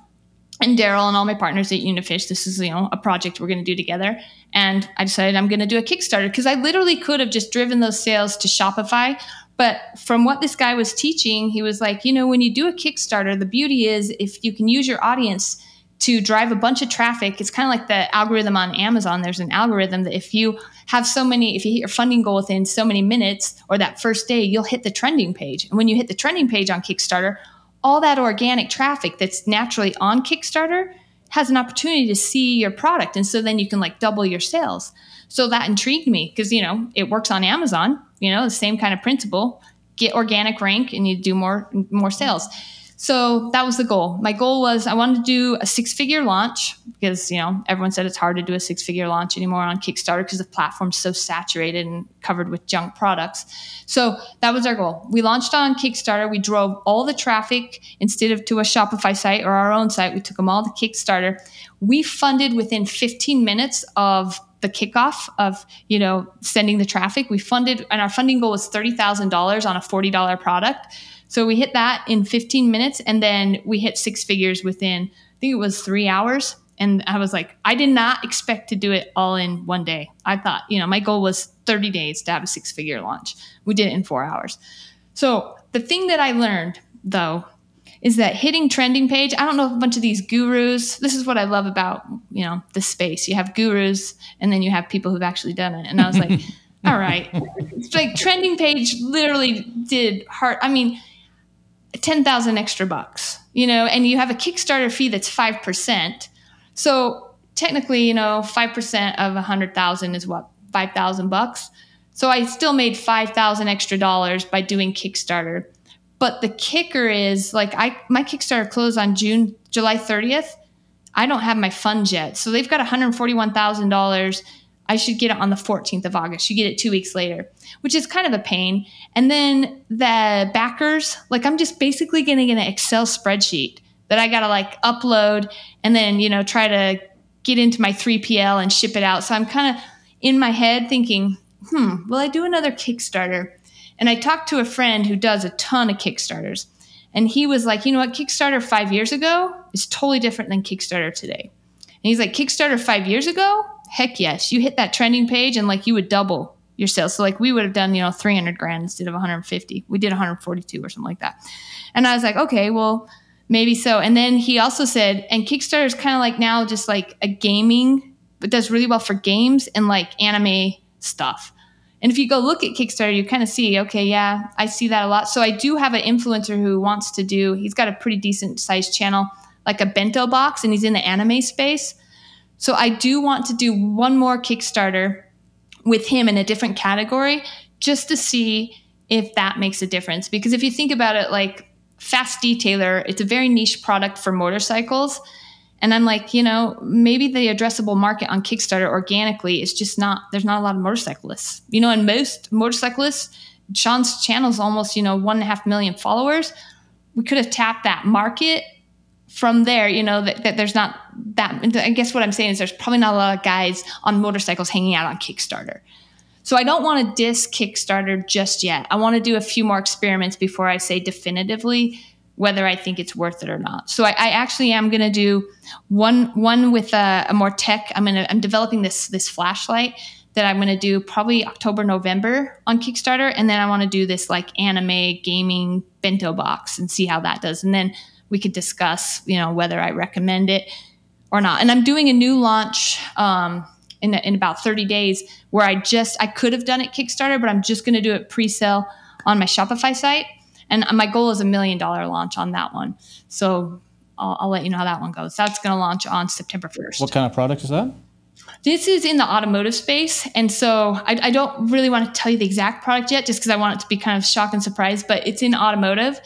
and Daryl and all my partners at Unifish, this is you know a project we're going to do together. And I decided I'm going to do a Kickstarter because I literally could have just driven those sales to Shopify. But from what this guy was teaching, he was like, you know, when you do a Kickstarter, the beauty is if you can use your audience to drive a bunch of traffic, it's kind of like the algorithm on Amazon. There's an algorithm that if you have so many, if you hit your funding goal within so many minutes or that first day, you'll hit the trending page. And when you hit the trending page on Kickstarter, all that organic traffic that's naturally on Kickstarter has an opportunity to see your product. And so then you can like double your sales. So that intrigued me because, you know, it works on Amazon, you know, the same kind of principle. Get organic rank and you do more more sales. So that was the goal. My goal was I wanted to do a six figure launch because, you know, everyone said it's hard to do a six figure launch anymore on Kickstarter because the platform's so saturated and covered with junk products. So that was our goal. We launched on Kickstarter. We drove all the traffic instead of to a Shopify site or our own site. We took them all to Kickstarter. We funded within 15 minutes of the kickoff of you know sending the traffic. We funded, and our funding goal was thirty thousand dollars on a forty dollar product. So we hit that in 15 minutes, and then we hit six figures within I think it was three hours. And I was like, I did not expect to do it all in one day. I thought, you know, my goal was 30 days to have a six figure launch. We did it in four hours. So the thing that I learned though is that hitting trending page, I don't know if a bunch of these gurus, this is what I love about, you know, the space. You have gurus and then you have people who've actually done it. And I was like, all right. It's like trending page literally did hard. I mean, 10,000 extra bucks, you know, and you have a Kickstarter fee that's 5%. So technically, you know, 5% of 100,000 is what, 5,000 bucks. So I still made 5,000 extra dollars by doing Kickstarter. But the kicker is like I my Kickstarter closed on June July 30th. I don't have my funds yet. So they've got $141,000. I should get it on the 14th of August. You get it 2 weeks later, which is kind of a pain. And then the backers, like I'm just basically getting an Excel spreadsheet that I got to like upload and then, you know, try to get into my 3PL and ship it out. So I'm kind of in my head thinking, hmm, will I do another Kickstarter? And I talked to a friend who does a ton of Kickstarters. And he was like, you know what, Kickstarter five years ago is totally different than Kickstarter today. And he's like, Kickstarter five years ago? Heck yes. You hit that trending page and like you would double your sales. So like we would have done, you know, 300 grand instead of 150. We did 142 or something like that. And I was like, okay, well, maybe so. And then he also said, and Kickstarter is kind of like now just like a gaming, but does really well for games and like anime stuff. And if you go look at Kickstarter, you kind of see, okay, yeah, I see that a lot. So I do have an influencer who wants to do, he's got a pretty decent sized channel, like a bento box, and he's in the anime space. So I do want to do one more Kickstarter with him in a different category just to see if that makes a difference. Because if you think about it, like Fast Detailer, it's a very niche product for motorcycles. And I'm like, you know, maybe the addressable market on Kickstarter organically is just not, there's not a lot of motorcyclists. You know, and most motorcyclists, Sean's channel is almost, you know, one and a half million followers. We could have tapped that market from there, you know, that, that there's not that, I guess what I'm saying is there's probably not a lot of guys on motorcycles hanging out on Kickstarter. So I don't want to diss Kickstarter just yet. I want to do a few more experiments before I say definitively whether I think it's worth it or not. So I, I actually am going to do one one with a, a more tech. I'm going to I'm developing this this flashlight that I'm going to do probably October November on Kickstarter, and then I want to do this like anime gaming bento box and see how that does, and then we could discuss you know whether I recommend it or not. And I'm doing a new launch. Um, in, in about 30 days where I just I could have done it Kickstarter, but I'm just going to do it pre-sale on my Shopify site and my goal is a million dollar launch on that one. So I'll, I'll let you know how that one goes. That's going to launch on September 1st. What kind of product is that? This is in the automotive space. And so I, I don't really want to tell you the exact product yet, just because I want it to be kind of shock and surprise, but it's in automotive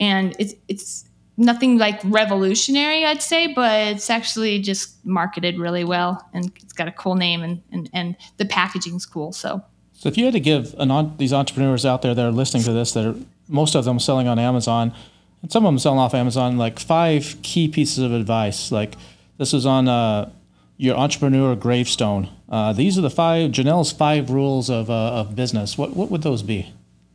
and it's, it's, nothing like revolutionary, I'd say, but it's actually just marketed really well and it's got a cool name and, and, and the packaging's cool. So, so if you had to give an, these entrepreneurs out there that are listening to this that are most of them selling on Amazon, and some of them selling off Amazon. Like five key pieces of advice. Like this is on uh, your entrepreneur gravestone. Uh, these are the five Janelle's five rules of uh, of business. What what would those be?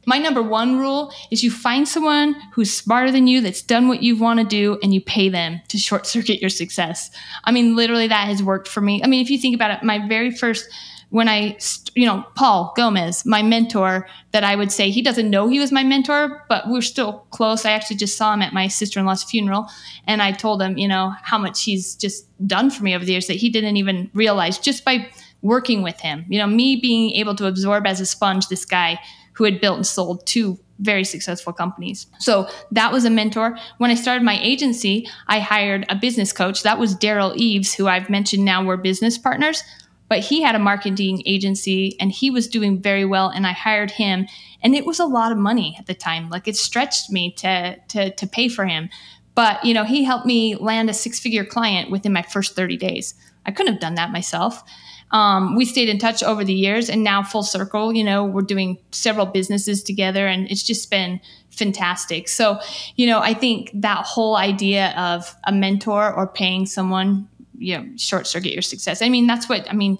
My number one rule is you find someone who's smarter than you, that's done what you want to do, and you pay them to short circuit your success. I mean, literally, that has worked for me. I mean, if you think about it, my very first when I, you know, Paul Gomez, my mentor, that I would say he doesn't know he was my mentor, but we're still close. I actually just saw him at my sister in law's funeral, and I told him, you know, how much he's just done for me over the years that he didn't even realize just by working with him. You know, me being able to absorb as a sponge this guy who had built and sold two very successful companies. So that was a mentor. When I started my agency, I hired a business coach. That was Daryl Eves, who I've mentioned now we're business partners but he had a marketing agency and he was doing very well and i hired him and it was a lot of money at the time like it stretched me to to to pay for him but you know he helped me land a six figure client within my first 30 days i couldn't have done that myself um, we stayed in touch over the years and now full circle you know we're doing several businesses together and it's just been fantastic so you know i think that whole idea of a mentor or paying someone you know short circuit your success. I mean, that's what I mean.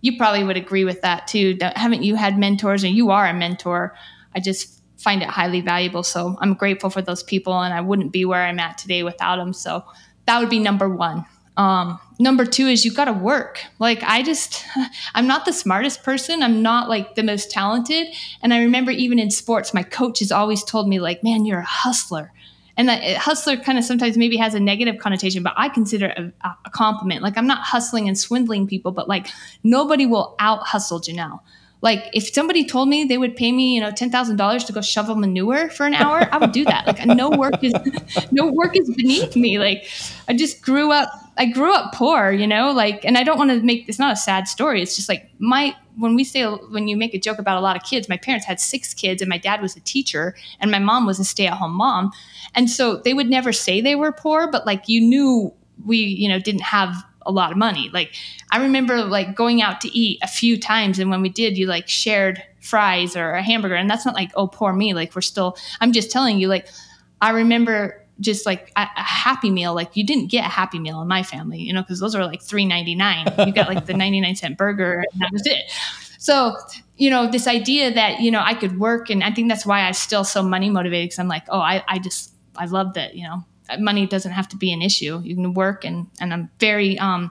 You probably would agree with that too. Haven't you had mentors, and you are a mentor? I just find it highly valuable. So I'm grateful for those people, and I wouldn't be where I'm at today without them. So that would be number one. Um, number two is you've got to work. Like I just, I'm not the smartest person. I'm not like the most talented. And I remember even in sports, my coach has always told me like, man, you're a hustler and that eh, hustler kind of sometimes maybe has a negative connotation but i consider it a, a, compliment like i'm not hustling and swindling people but like nobody will out hustle janelle like if somebody told me they would pay me you know $10000 to go shovel manure for an hour i would do that like no work is no work is beneath me like i just grew up i grew up poor you know like and i don't want to make it's not a sad story it's just like my when we say when you make a joke about a lot of kids my parents had six kids and my dad was a teacher and my mom was a stay-at-home mom. And so they would never say they were poor but like you knew we you know didn't have a lot of money. Like i remember like going out to eat a few times and when we did you like shared fries or a hamburger and that's not like oh poor me like we're still i'm just telling you like i remember just like a, a, happy meal like you didn't get a happy meal in my family you know because those are like 3.99 you got like the 99 cent burger and that was it. So you know this idea that you know i could work and i think that's why i'm still so money motivated because i'm like oh I, I just i love that you know? Money doesn't have to be an issue. You can work and and i'm very um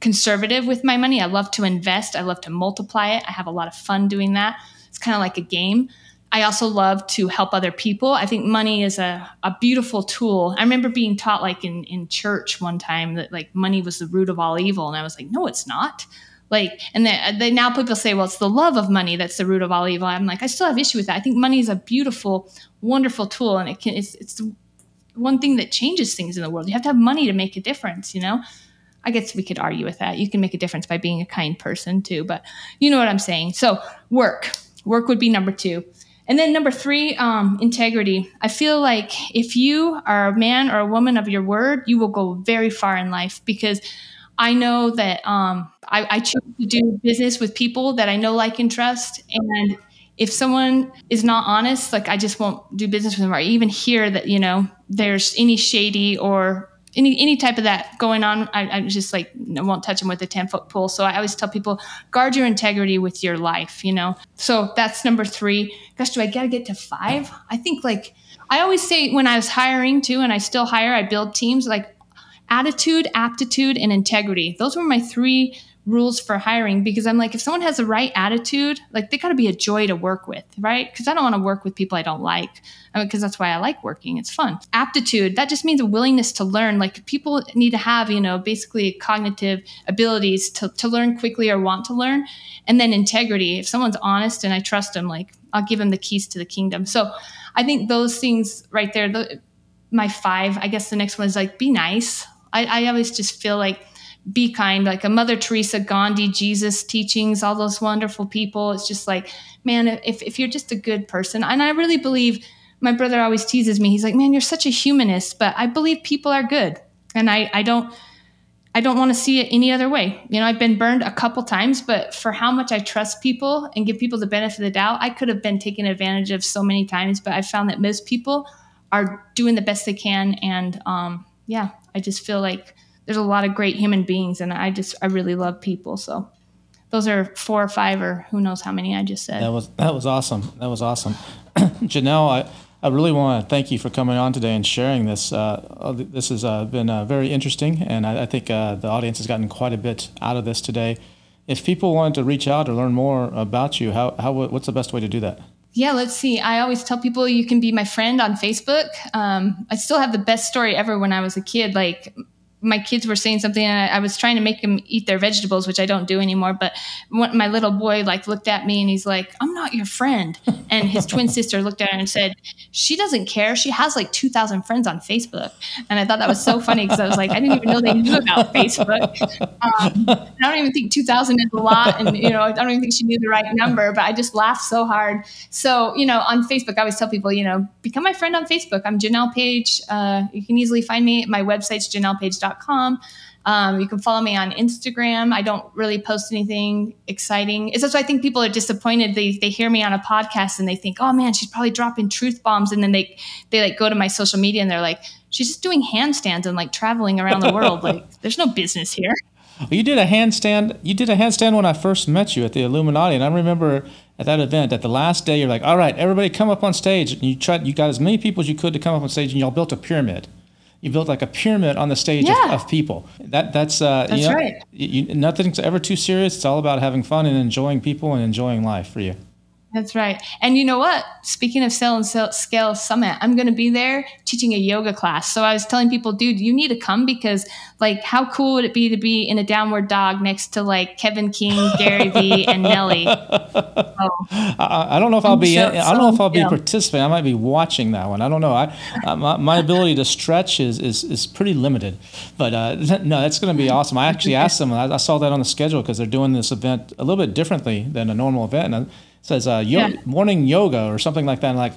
conservative with my money. I love to invest. I love to multiply it. I have a lot of fun doing that. It's kind of like a game I also love to help other people. I think money is a, a beautiful tool. I remember being taught like in, in church one time that like money was the root of all evil. And I was like, no, it's not. Like, and they uh, now people say, well, it's the love of money that's the root of all evil. I'm like, I still have issue with that. I think money is a beautiful, wonderful tool. And it can, it's, it's one thing that changes things in the world. You have to have money to make a difference, you know? I guess we could argue with that. You can make a difference by being a kind person too, but you know what I'm saying. So work, work would be number two. And then number three, um, integrity. I feel like if you are a man or a woman of your word, you will go very far in life because I know that um, I, I choose to do business with people that I know, like, and trust. And if someone is not honest, like I just won't do business with them or even hear that, you know, there's any shady or any any type of that going on, I, I just like I won't touch them with a ten foot pole. So I always tell people guard your integrity with your life. You know. So that's number three. Gosh, do I gotta get to five? I think like I always say when I was hiring too, and I still hire, I build teams like attitude, aptitude, and integrity. Those were my three rules for hiring because I'm like, if someone has the right attitude, like they got to be a joy to work with, right? Because I don't want to work with people I don't like, because I mean, that's why I like working. It's fun. Aptitude, that just means a willingness to learn. Like people need to have, you know, basically cognitive abilities to, to learn quickly or want to learn. And then integrity, if someone's honest and I trust them, like I'll give them the keys to the kingdom. So I think those things right there, the, my five, I guess the next one is like be nice. I, I always just feel like be kind, like a Mother Teresa, Gandhi, Jesus teachings, all those wonderful people. It's just like, man, if, if you're just a good person, and I really believe my brother always teases me, he's like, man, you're such a humanist, but I believe people are good. And I, I don't, I don't want to see it any other way. You know, I've been burned a couple times, but for how much I trust people and give people the benefit of the doubt, I could have been taken advantage of so many times. But I found that most people are doing the best they can. And um, yeah, I just feel like there's a lot of great human beings, and I just I really love people. So those are four or five, or who knows how many I just said. That was that was awesome. That was awesome, Janelle. I, I really want to thank you for coming on today and sharing this. Uh, this has uh, been uh, very interesting, and I, I think uh, the audience has gotten quite a bit out of this today. If people wanted to reach out or learn more about you, how, how what's the best way to do that? Yeah, let's see. I always tell people you can be my friend on Facebook. Um, I still have the best story ever when I was a kid. Like my kids were saying something and I, I, was trying to make them eat their vegetables which i don't do anymore but my little boy like looked at me and he's like i'm not your friend. And his twin sister looked at her and said she doesn't care. She has like 2000 friends on facebook. And i thought that was so funny because i was like i didn't even know they knew about facebook. Um, i don't even think 2000 is a lot and you know i don't even think she knew the right number but i just laughed so hard. So you know on facebook i always tell people you know become my friend on facebook. I'm janelle page. Uh, you can easily find me. My website's janellepage.com um, you can follow me on Instagram. I don't really post anything exciting. It's just I think people are disappointed. They, they hear me on a podcast and they think, oh man, she's probably dropping truth bombs. And then they, they like go to my social media and they're like, she's just doing handstands and like traveling around the world. like there's no business here. You did a handstand. You did a handstand when I first met you at the Illuminati, and I remember at that event, at the last day, you're like, "All right, everybody, come up on stage." And you tried. You got as many people as you could to come up on stage, and y'all built a pyramid you built like a pyramid on the stage yeah. of, of, people. That that's uh, that's you know, right. You, nothing's ever too serious. It's all about having fun and enjoying people and enjoying life for you. That's right. And you know what? Speaking of Sell and Scale Summit, I'm going to be there teaching a yoga class. So I was telling people, dude, you need to come because, like, how cool would it be to be in a downward dog next to like Kevin King, Gary Vee, and Nelly? So, I, I, don't know if I'll be. So, I don't know if I'll be yeah. participating. I might be watching that one. I don't know. I uh, my, my, ability to stretch is is, is pretty limited. But uh, no, that's going to be awesome. I actually asked them. I, I saw that on the schedule because they're doing this event a little bit differently than a normal event. And says uh, yo- yeah. morning yoga or something like that. And like,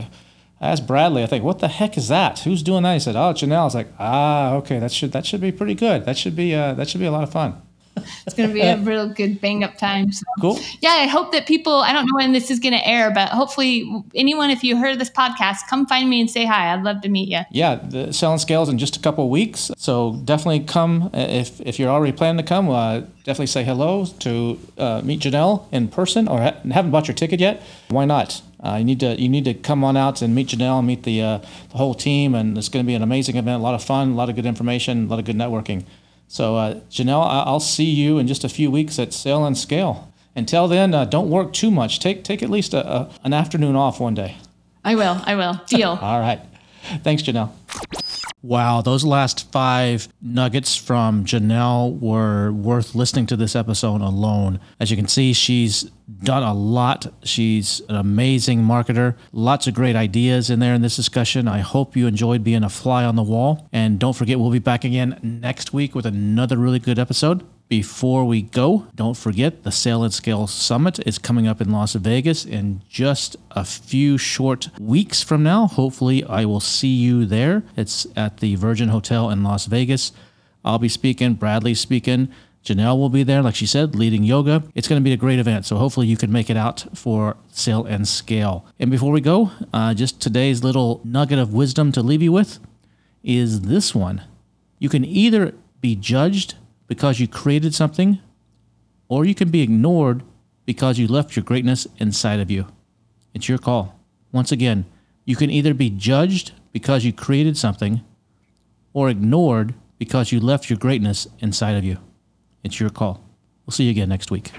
I asked Bradley, I think, what the heck is that? Who's doing that? He said, oh, Janelle. I was like, ah, okay, that should that should be pretty good. That should be uh, that should be a lot of fun it's going to be a real good bang up time. So. Cool. Yeah, I hope that people, I don't know when this is going to air, but hopefully anyone, if you heard this podcast, come find me and say hi. I'd love to meet you. Yeah, the selling Scales in just a couple weeks. So definitely come. If, if you're already planning to come, uh, definitely say hello to uh, meet Janelle in person or ha- haven't bought your ticket yet. Why not? Uh, you need to you need to come on out and meet Janelle and meet the uh, the whole team, and it's going to be an amazing event. A lot of fun, a lot of good information, a lot of good networking. So, uh, Janelle, I'll see you in just a few weeks at Sell and Scale. Until then, uh, don't work too much. Take take at least a, a, an afternoon off one day. I will. I will. Deal. All right. Thanks, Janelle. Wow, those last five nuggets from Janelle were worth listening to this episode alone. As you can see, she's done a lot. She's an amazing marketer. Lots of great ideas in there in this discussion. I hope you enjoyed being a fly on the wall. And don't forget, we'll be back again next week with another really good episode. Before we go, don't forget the Sell and Scale Summit is coming up in Las Vegas in just a few short weeks from now. Hopefully, I will see you there. It's at the Virgin Hotel in Las Vegas. I'll be speaking, Bradley's speaking. Janelle will be there, like she said, leading yoga. It's going to be a great event, so hopefully you can make it out for Sell and Scale. And before we go, uh, just today's little nugget of wisdom to leave you with is this one You can either be judged because you created something, or you can be ignored because you left your greatness inside of you. It's your call. Once again, you can either be judged because you created something, or ignored because you left your greatness inside of you. It's your call. We'll see you again next week.